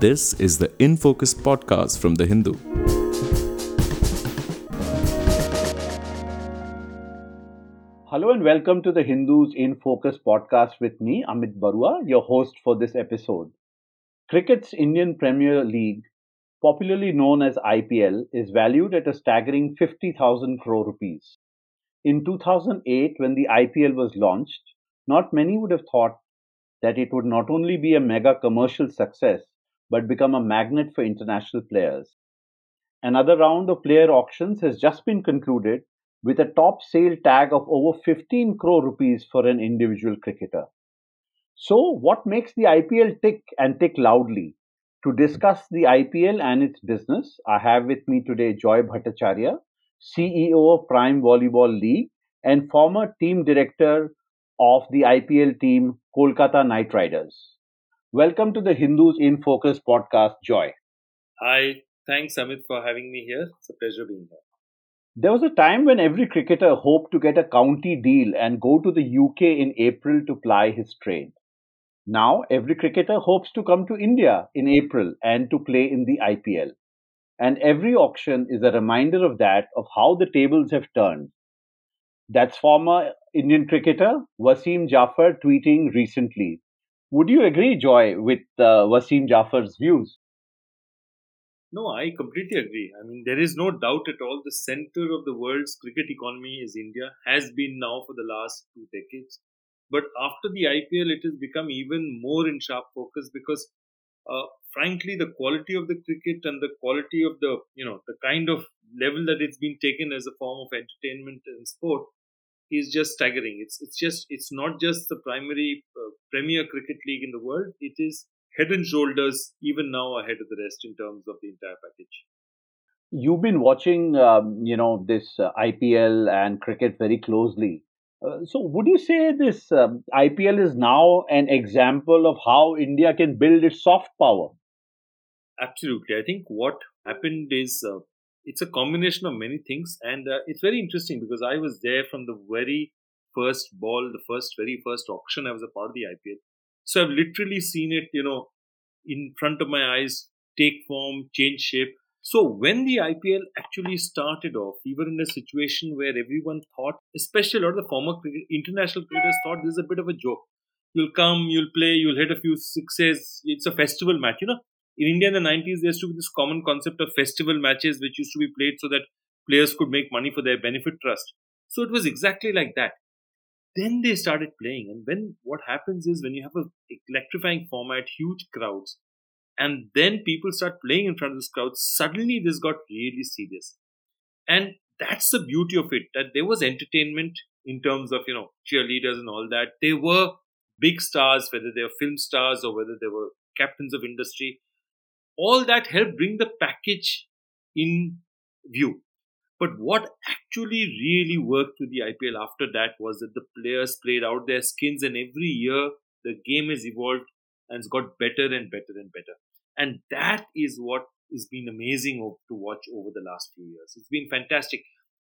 This is the In Focus podcast from The Hindu. Hello and welcome to the Hindus in Focus podcast with me, Amit Barua, your host for this episode. Cricket's Indian Premier League, popularly known as IPL, is valued at a staggering 50,000 crore rupees. In 2008, when the IPL was launched, not many would have thought that it would not only be a mega commercial success, but become a magnet for international players. Another round of player auctions has just been concluded with a top sale tag of over 15 crore rupees for an individual cricketer. So, what makes the IPL tick and tick loudly? To discuss the IPL and its business, I have with me today Joy Bhattacharya, CEO of Prime Volleyball League and former team director of the IPL team Kolkata Knight Riders. Welcome to the Hindus in Focus podcast, Joy. Hi, thanks Amit for having me here. It's a pleasure being here. There was a time when every cricketer hoped to get a county deal and go to the UK in April to ply his trade. Now, every cricketer hopes to come to India in April and to play in the IPL. And every auction is a reminder of that, of how the tables have turned. That's former Indian cricketer Wasim Jaffer tweeting recently. Would you agree, Joy, with uh, Wasim Jaffer's views? No, I completely agree. I mean, there is no doubt at all the center of the world's cricket economy is India, has been now for the last two decades. But after the IPL, it has become even more in sharp focus because, uh, frankly, the quality of the cricket and the quality of the, you know, the kind of level that it's been taken as a form of entertainment and sport is just staggering. It's it's just it's not just the primary uh, premier cricket league in the world. It is head and shoulders even now ahead of the rest in terms of the entire package. You've been watching, um, you know, this uh, IPL and cricket very closely. Uh, so, would you say this um, IPL is now an example of how India can build its soft power? Absolutely. I think what happened is uh, it's a combination of many things, and uh, it's very interesting because I was there from the very first ball, the first very first auction. I was a part of the IPL, so I've literally seen it, you know, in front of my eyes, take form, change shape. So when the IPL actually started off, we were in a situation where everyone thought, especially a lot of the former cricket, international cricketers thought this is a bit of a joke. You'll come, you'll play, you'll hit a few sixes. It's a festival match, you know in India in the 90s, there used to be this common concept of festival matches which used to be played so that players could make money for their benefit trust. So it was exactly like that. Then they started playing, and when what happens is when you have a electrifying format, huge crowds, and then people start playing in front of this crowd, suddenly this got really serious. And that's the beauty of it, that there was entertainment in terms of, you know, cheerleaders and all that. They were big stars, whether they were film stars or whether they were captains of industry all that helped bring the package in view. But what actually really worked with the IPL after that was that the players played out their skins, and every year the game has evolved and it's got better and better and better. And that is what has been amazing to watch over the last few years. It's been fantastic.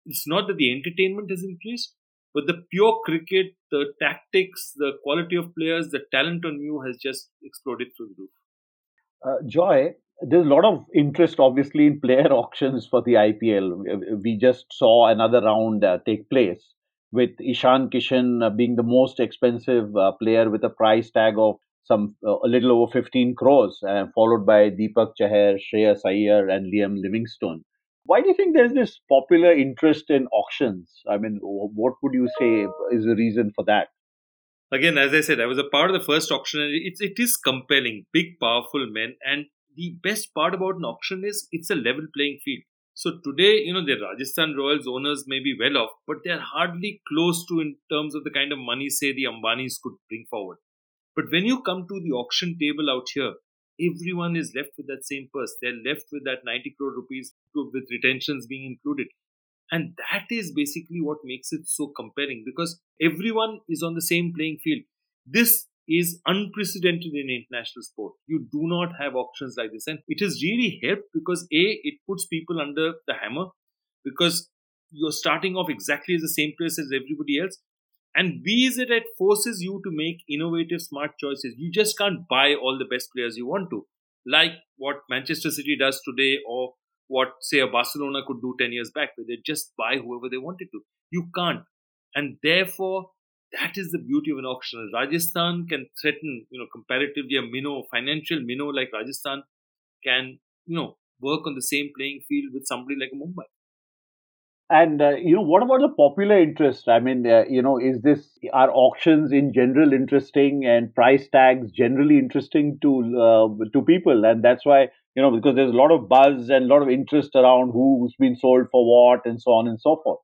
It's not that the entertainment has increased, but the pure cricket, the tactics, the quality of players, the talent on you has just exploded through the roof. Uh, Joy, there's a lot of interest, obviously, in player auctions for the IPL. We just saw another round uh, take place with Ishan Kishan uh, being the most expensive uh, player with a price tag of some uh, a little over 15 crores, uh, followed by Deepak Chahar, Shreyas Iyer, and Liam Livingstone. Why do you think there's this popular interest in auctions? I mean, what would you say is the reason for that? Again, as I said, I was a part of the first auction, and it, it is compelling. Big, powerful men, and the best part about an auction is it's a level playing field. So today, you know, the Rajasthan Royals owners may be well off, but they're hardly close to in terms of the kind of money, say, the Ambanis could bring forward. But when you come to the auction table out here, everyone is left with that same purse. They're left with that 90 crore rupees with retentions being included. And that is basically what makes it so compelling because everyone is on the same playing field. This is unprecedented in international sport. You do not have auctions like this, and it has really helped because a it puts people under the hammer because you're starting off exactly as the same place as everybody else, and b is that it forces you to make innovative, smart choices. You just can't buy all the best players you want to. like what Manchester City does today, or what say a Barcelona could do ten years back, where they just buy whoever they wanted to. You can't, and therefore that is the beauty of an auction. Rajasthan can threaten, you know, comparatively a minnow, financial minnow like Rajasthan can, you know, work on the same playing field with somebody like Mumbai. And uh, you know, what about the popular interest? I mean, uh, you know, is this are auctions in general interesting and price tags generally interesting to uh, to people? And that's why you know because there's a lot of buzz and a lot of interest around who's been sold for what and so on and so forth.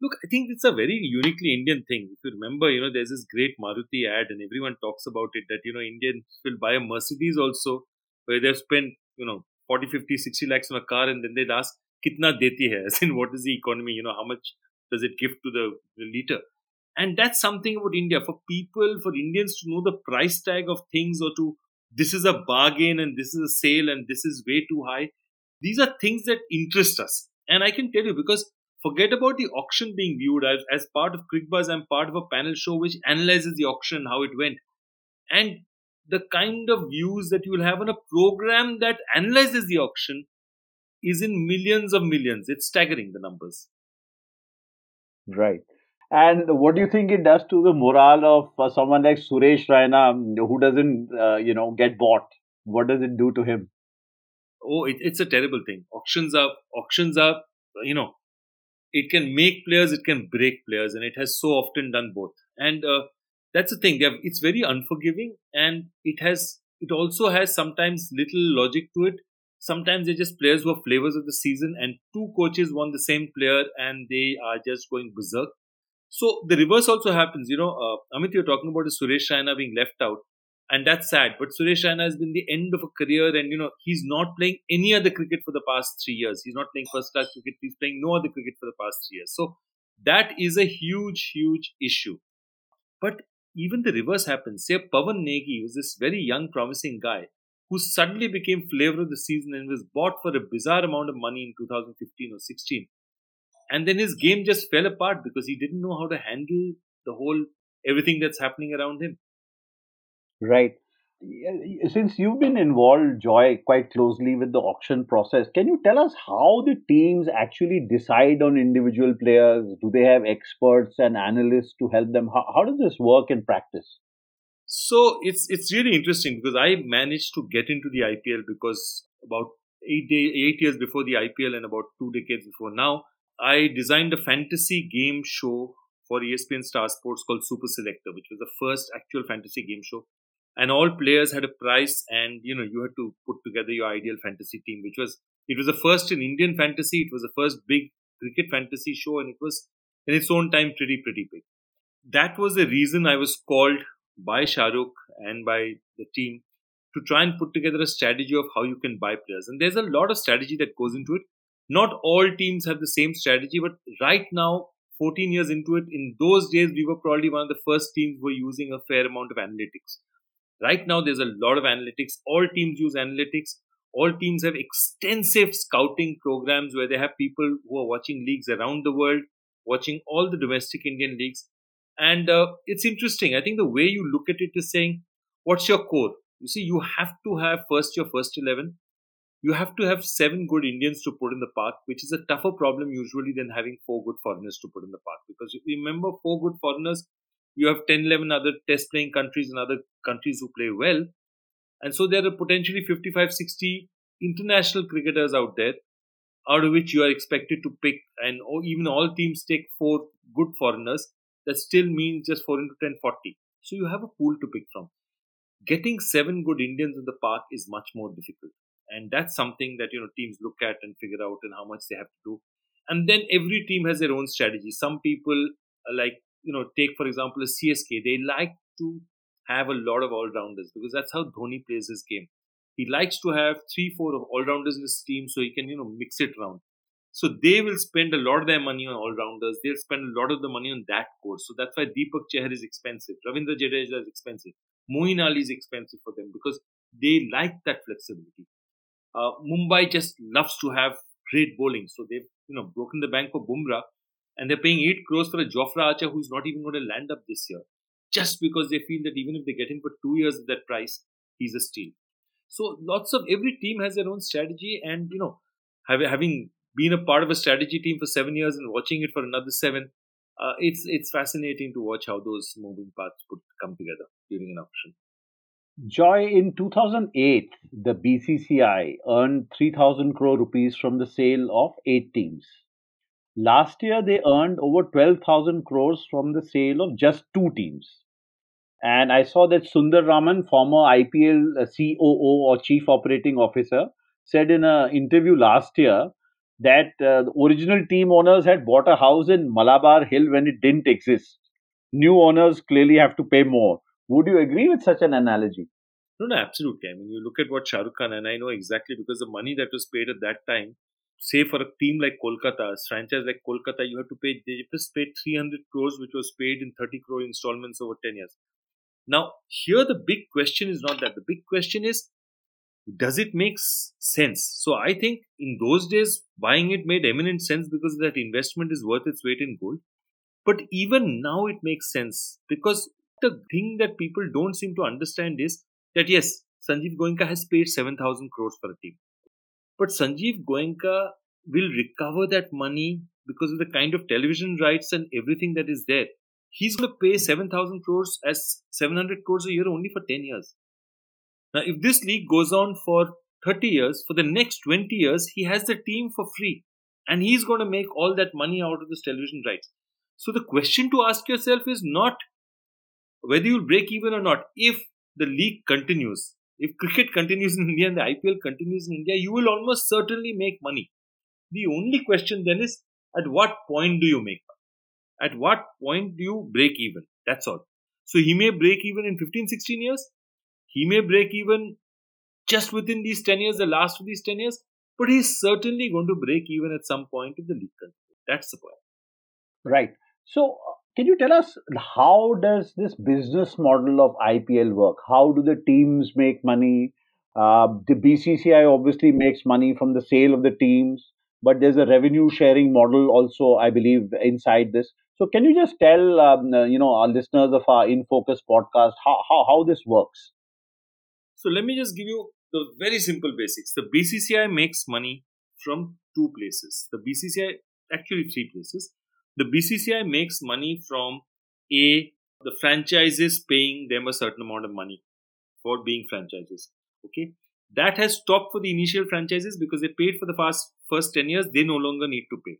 Look, I think it's a very uniquely Indian thing. If you remember, you know, there's this great Maruti ad, and everyone talks about it that, you know, Indians will buy a Mercedes also, where they've spent, you know, 40, 50, 60 lakhs on a car, and then they'd ask, kitna deti hai? As in, what is the economy? You know, how much does it give to the, the liter? And that's something about India. For people, for Indians to know the price tag of things or to, this is a bargain and this is a sale and this is way too high. These are things that interest us. And I can tell you because Forget about the auction being viewed as, as part of Cricbuzz. I'm part of a panel show which analyzes the auction how it went. And the kind of views that you will have on a program that analyzes the auction is in millions of millions. It's staggering the numbers. Right. And what do you think it does to the morale of uh, someone like Suresh Raina um, who doesn't, uh, you know, get bought? What does it do to him? Oh, it, it's a terrible thing. Auctions are auctions are, you know, it can make players, it can break players, and it has so often done both. And uh, that's the thing; have, it's very unforgiving, and it has it also has sometimes little logic to it. Sometimes they're just players who are flavors of the season, and two coaches want the same player, and they are just going berserk. So the reverse also happens. You know, uh, Amit, you're talking about Suresh Raina being left out and that's sad. But Suresh Raina has been the end of a career, and you know he's not playing any other cricket for the past three years. He's not playing first class cricket. He's playing no other cricket for the past three years. So that is a huge, huge issue. But even the reverse happens. Say Pawan Negi was this very young, promising guy who suddenly became flavor of the season and was bought for a bizarre amount of money in 2015 or 16. And then his game just fell apart because he didn't know how to handle the whole everything that's happening around him. Right. Since you've been involved, Joy, quite closely with the auction process, can you tell us how the teams actually decide on individual players? Do they have experts and analysts to help them? How, how does this work in practice? So it's it's really interesting because I managed to get into the IPL because about eight day, eight years before the IPL and about two decades before now, I designed a fantasy game show for ESPN Star Sports called Super Selector, which was the first actual fantasy game show and all players had a price and you know you had to put together your ideal fantasy team which was it was the first in indian fantasy it was the first big cricket fantasy show and it was in its own time pretty pretty big. That was the reason i was called by shahrukh and by the team to try and put together a strategy of how you can buy players. And there's a lot of strategy that goes into it. Not all teams have the same strategy but right now 14 years into it in those days we were probably one of the first teams who were using a fair amount of analytics Right now, there's a lot of analytics. All teams use analytics. All teams have extensive scouting programs where they have people who are watching leagues around the world, watching all the domestic Indian leagues. And uh, it's interesting. I think the way you look at it is saying, what's your core? You see, you have to have first your first 11. You have to have seven good Indians to put in the park, which is a tougher problem usually than having four good foreigners to put in the park. Because you remember, four good foreigners you have 10, 11 other test playing countries and other countries who play well. And so there are potentially 55, 60 international cricketers out there, out of which you are expected to pick, and even all teams take four good foreigners. That still means just 4 into 10, 40. So you have a pool to pick from. Getting seven good Indians in the park is much more difficult. And that's something that you know teams look at and figure out and how much they have to do. And then every team has their own strategy. Some people uh, like you know, take for example a CSK, they like to have a lot of all rounders because that's how Dhoni plays his game. He likes to have three, four of all rounders in his team so he can, you know, mix it around. So they will spend a lot of their money on all rounders. They'll spend a lot of the money on that course. So that's why Deepak Chahar is expensive. Ravindra Jadeja is expensive. Moeen Ali is expensive for them because they like that flexibility. Uh, Mumbai just loves to have great bowling. So they've, you know, broken the bank for Bumrah and they're paying 8 crores for a Jofra Archer who's not even going to land up this year just because they feel that even if they get him for two years at that price, he's a steal. So lots of every team has their own strategy, and you know, having been a part of a strategy team for seven years and watching it for another seven, uh, it's it's fascinating to watch how those moving parts put come together during an auction. Joy, in 2008, the BCCI earned 3,000 crore rupees from the sale of eight teams. Last year, they earned over 12,000 crores from the sale of just two teams. And I saw that Sundar Raman, former IPL uh, COO or Chief Operating Officer, said in an interview last year that uh, the original team owners had bought a house in Malabar Hill when it didn't exist. New owners clearly have to pay more. Would you agree with such an analogy? No, no, absolutely. I mean, you look at what Shah Rukh Khan, and I know exactly because the money that was paid at that time, say for a team like Kolkata, a franchise like Kolkata, you have to pay, they just paid 300 crores, which was paid in 30 crore installments over 10 years. Now, here the big question is not that. The big question is, does it make sense? So I think in those days, buying it made eminent sense because that investment is worth its weight in gold. But even now, it makes sense because the thing that people don't seem to understand is that yes, Sanjeev Goenka has paid 7,000 crores for a team. But Sanjeev Goenka will recover that money because of the kind of television rights and everything that is there. He's going to pay 7,000 crores as 700 crores a year only for 10 years. Now, if this league goes on for 30 years, for the next 20 years, he has the team for free. And he's going to make all that money out of this television rights. So the question to ask yourself is not whether you'll break even or not. If the league continues, if cricket continues in India and the IPL continues in India, you will almost certainly make money. The only question then is at what point do you make money? At what point do you break even? That's all. So he may break even in 15, 16 years. He may break even just within these 10 years, the last of these 10 years, but he's certainly going to break even at some point if the league continues. That's the point. Right. So, can you tell us how does this business model of IPL work? How do the teams make money? Uh, the BCCI obviously makes money from the sale of the teams, but there's a revenue sharing model also, I believe, inside this. So, can you just tell um, uh, you know our listeners of our In Focus podcast how, how how this works? So, let me just give you the very simple basics. The BCCI makes money from two places. The BCCI actually three places the BCCI makes money from A, the franchises paying them a certain amount of money for being franchises. Okay. That has stopped for the initial franchises because they paid for the first, first 10 years, they no longer need to pay.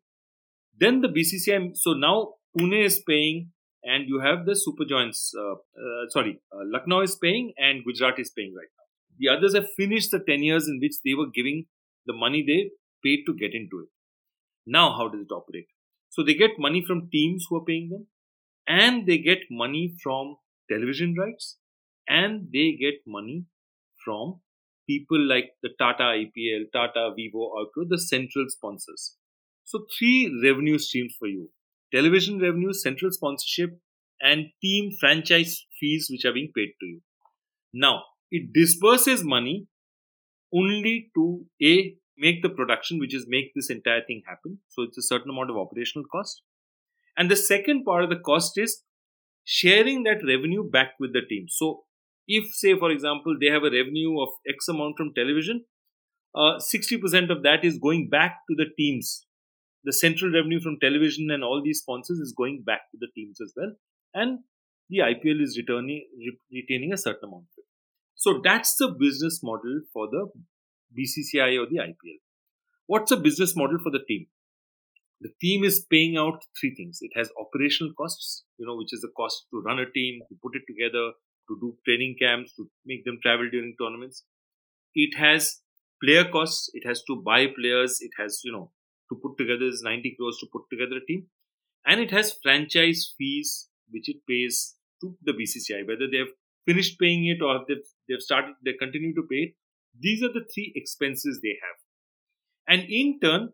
Then the BCCI, so now Pune is paying and you have the Super Giants, uh, uh, sorry, uh, Lucknow is paying and Gujarat is paying right now. The others have finished the 10 years in which they were giving the money they paid to get into it. Now, how does it operate? So they get money from teams who are paying them, and they get money from television rights, and they get money from people like the Tata IPL, Tata, Vivo, Arco, the central sponsors. So three revenue streams for you: television revenue, central sponsorship, and team franchise fees which are being paid to you. Now it disperses money only to a make the production, which is make this entire thing happen. So it's a certain amount of operational cost. And the second part of the cost is sharing that revenue back with the team. So if, say, for example, they have a revenue of X amount from television, uh, 60% of that is going back to the teams. The central revenue from television and all these sponsors is going back to the teams as well. And the IPL is returning, re- retaining a certain amount of it. So that's the business model for the BCCI or the IPL. What's a business model for the team? The team is paying out three things. It has operational costs, you know, which is the cost to run a team, to put it together, to do training camps, to make them travel during tournaments. It has player costs. It has to buy players. It has, you know, to put together is 90 crores to put together a team. And it has franchise fees, which it pays to the BCCI, whether they've finished paying it or they've, they've started, they continue to pay it. These are the three expenses they have. And in turn,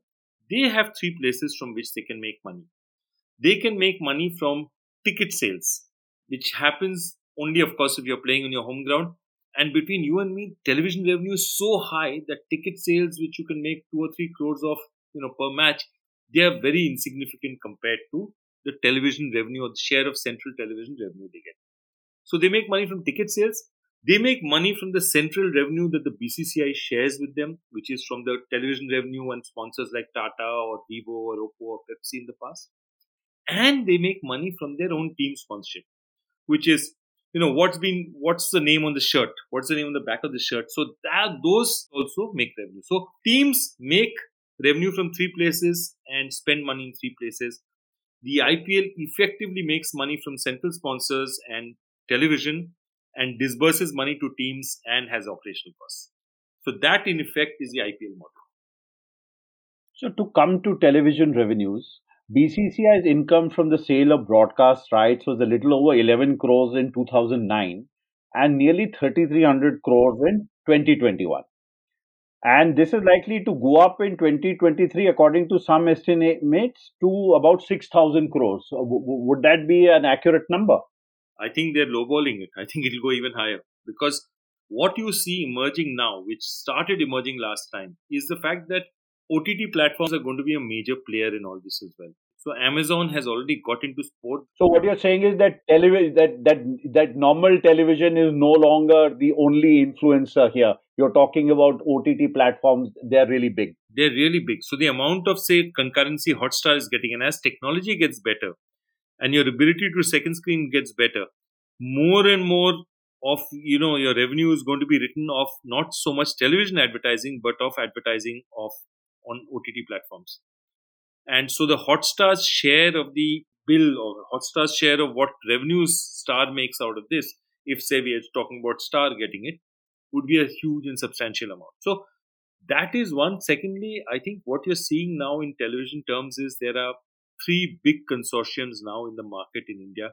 they have three places from which they can make money. They can make money from ticket sales, which happens only, of course, if you're playing on your home ground. And between you and me, television revenue is so high that ticket sales, which you can make two or three crores of, you know, per match, they are very insignificant compared to the television revenue or the share of central television revenue they get. So they make money from ticket sales. They make money from the central revenue that the BCCI shares with them, which is from the television revenue and sponsors like Tata or Vivo or Oppo or Pepsi in the past. And they make money from their own team sponsorship, which is, you know, what's been, what's the name on the shirt? What's the name on the back of the shirt? So that, those also make revenue. So teams make revenue from three places and spend money in three places. The IPL effectively makes money from central sponsors and television and disburses money to teams and has operational costs. So that in effect is the IPL model. So to come to television revenues, BCCI's income from the sale of broadcast rights was a little over 11 crores in 2009 and nearly 3300 crores in 2021. And this is likely to go up in 2023, according to some estimates, to about 6,000 crores. Uh, so w- would that be an accurate number? I think they're lowballing it. I think it'll go even higher because what you see emerging now, which started emerging last time, is the fact that OTT platforms are going to be a major player in all this as well. So Amazon has already got into sport. So what you're saying is that television, that that that normal television is no longer the only influencer here. You're talking about OTT platforms; they're really big. They're really big. So the amount of say concurrency Hotstar is getting, and as technology gets better, and your ability to second screen gets better, more and more of you know your revenue is going to be written off not so much television advertising, but of advertising of on OTT platforms. And so the Hotstar's share of the bill or Hotstar's share of what revenues Star makes out of this, if say we are talking about Star getting it, would be a huge and substantial amount. So that is one. Secondly, I think what you're seeing now in television terms is there are three big consortiums now in the market in India,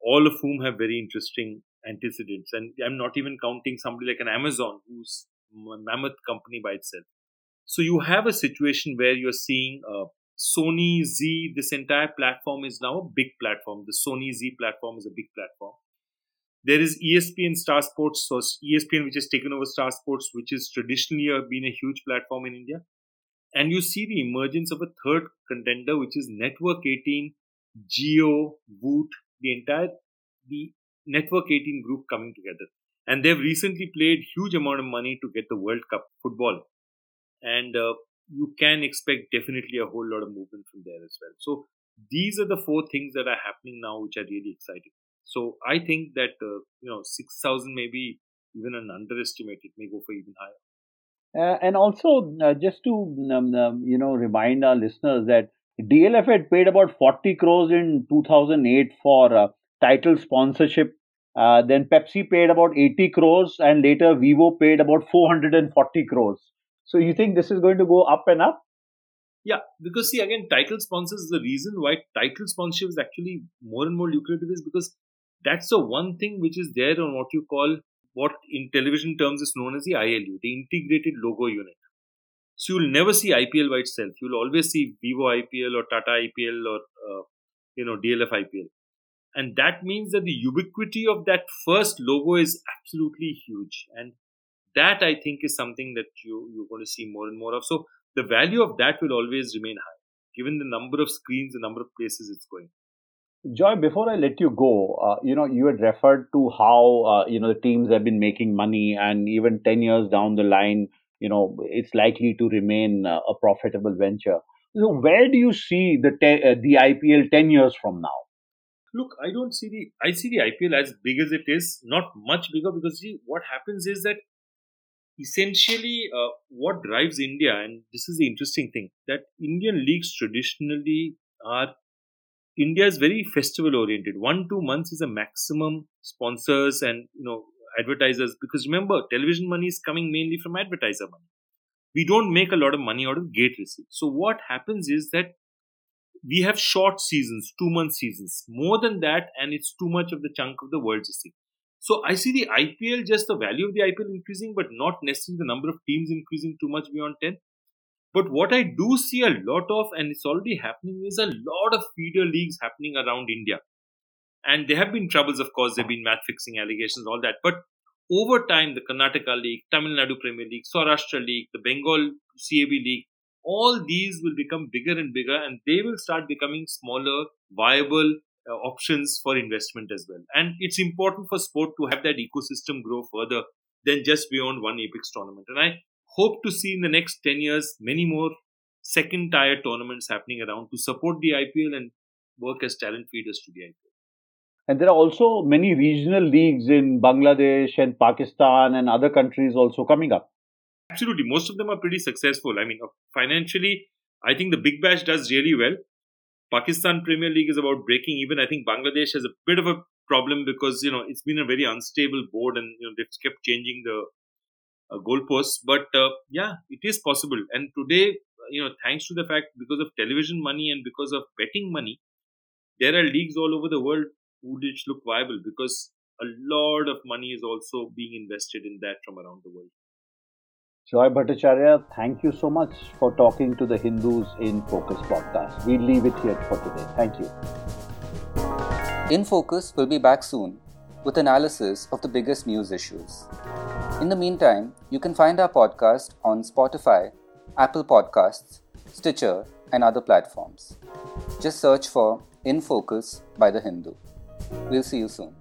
all of whom have very interesting antecedents. And I'm not even counting somebody like an Amazon, who's a mammoth company by itself. So you have a situation where you're seeing uh, Sony Zee, this entire platform is now a big platform. The Sony Zee platform is a big platform. There is ESPN Star Sports, so ESPN which has taken over Star Sports, which is traditionally been a huge platform in India. And you see the emergence of a third contender, which is Network 18, Jio, Voot, the entire the Network 18 group coming together. And they've recently played huge amount of money to get the World Cup football. And uh, you can expect definitely a whole lot of movement from there as well. So these are the four things that are happening now, which are really exciting. So I think that uh, you know six thousand maybe even an underestimate. It may go for even higher. Uh, and also, uh, just to um, um, you know remind our listeners that DLF had paid about 40 crores in 2008 for uh, title sponsorship. Then Pepsi paid about 80 crores, and later Vivo paid about 440 crores. So you think this is going to go up and up? Yeah, because see again, title sponsors is the reason why title sponsorship is actually more and more lucrative is because that's the one thing which is there on what you call what in television terms is known as the ILU, the integrated logo unit. So you'll never see IPL by itself. You'll always see Vivo IPL or Tata IPL or uh, you know DLF IPL, and that means that the ubiquity of that first logo is absolutely huge. And that I think is something that you you're going to see more and more of. So the value of that will always remain high, given the number of screens, the number of places it's going. Joy, before I let you go, uh, you know, you had referred to how uh, you know the teams have been making money, and even ten years down the line, you know, it's likely to remain uh, a profitable venture. So, where do you see the te- uh, the IPL ten years from now? Look, I don't see the I see the IPL as big as it is, not much bigger because see, what happens is that essentially uh, what drives India, and this is the interesting thing, that Indian leagues traditionally are India is very festival oriented. One two months is a maximum sponsors and you know advertisers because remember television money is coming mainly from advertiser money. We don't make a lot of money out of gate receipts. So what happens is that we have short seasons, two month seasons. More than that, and it's too much of the chunk of the world to see. So I see the IPL, just the value of the IPL increasing, but not necessarily the number of teams increasing too much beyond 10. But what I do see a lot of, and it's already happening, is a lot of feeder leagues happening around India. And there have been troubles, of course, there have been match fixing allegations, all that. But over time, the Karnataka League, Tamil Nadu Premier League, Saurashtra League, the Bengal CAB League, all these will become bigger and bigger and they will start becoming smaller, viable uh, options for investment as well. And it's important for sport to have that ecosystem grow further than just beyond one Apex tournament. And I hope to see in the next 10 years many more second tier tournaments happening around to support the IPL and work as talent feeders to the IPL. And there are also many regional leagues in Bangladesh and Pakistan and other countries also coming up. Absolutely. Most of them are pretty successful. I mean, uh, financially, I think the Big Bash does really well. Pakistan Premier League is about breaking even. I think Bangladesh has a bit of a problem because you know it's been a very unstable board and you know they've kept changing the uh, goalposts. But uh, yeah, it is possible. And today, you know, thanks to the fact because of television money and because of betting money, there are leagues all over the world who which look viable because a lot of money is also being invested in that from around the world. Joy Bhattacharya, thank you so much for talking to the Hindus in Focus podcast. We'll leave it here for today. Thank you. In Focus we'll be back soon with analysis of the biggest news issues. In the meantime, you can find our podcast on Spotify, Apple Podcasts, Stitcher, and other platforms. Just search for In Focus by The Hindu. We'll see you soon.